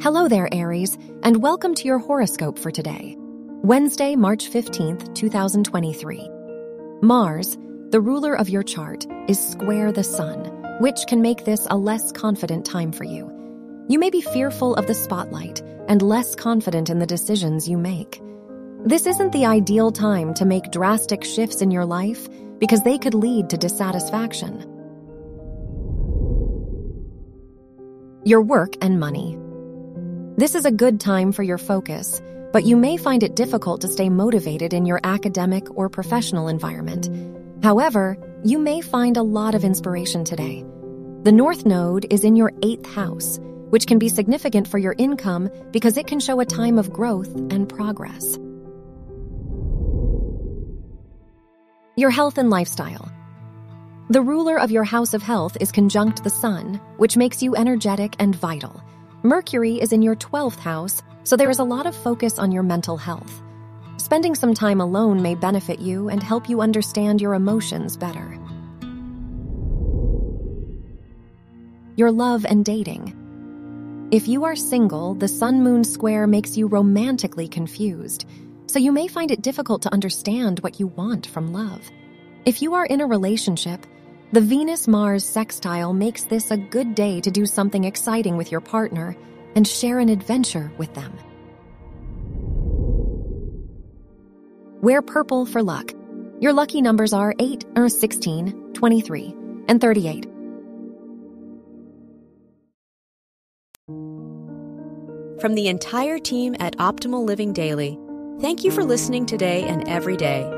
Hello there, Aries, and welcome to your horoscope for today, Wednesday, March 15th, 2023. Mars, the ruler of your chart, is square the sun, which can make this a less confident time for you. You may be fearful of the spotlight and less confident in the decisions you make. This isn't the ideal time to make drastic shifts in your life because they could lead to dissatisfaction. Your work and money. This is a good time for your focus, but you may find it difficult to stay motivated in your academic or professional environment. However, you may find a lot of inspiration today. The North Node is in your eighth house, which can be significant for your income because it can show a time of growth and progress. Your health and lifestyle. The ruler of your house of health is conjunct the sun, which makes you energetic and vital. Mercury is in your 12th house, so there is a lot of focus on your mental health. Spending some time alone may benefit you and help you understand your emotions better. Your love and dating. If you are single, the Sun Moon square makes you romantically confused, so you may find it difficult to understand what you want from love. If you are in a relationship, the Venus Mars sextile makes this a good day to do something exciting with your partner and share an adventure with them. Wear purple for luck. Your lucky numbers are 8 or 16, 23, and 38. From the entire team at Optimal Living Daily, thank you for listening today and every day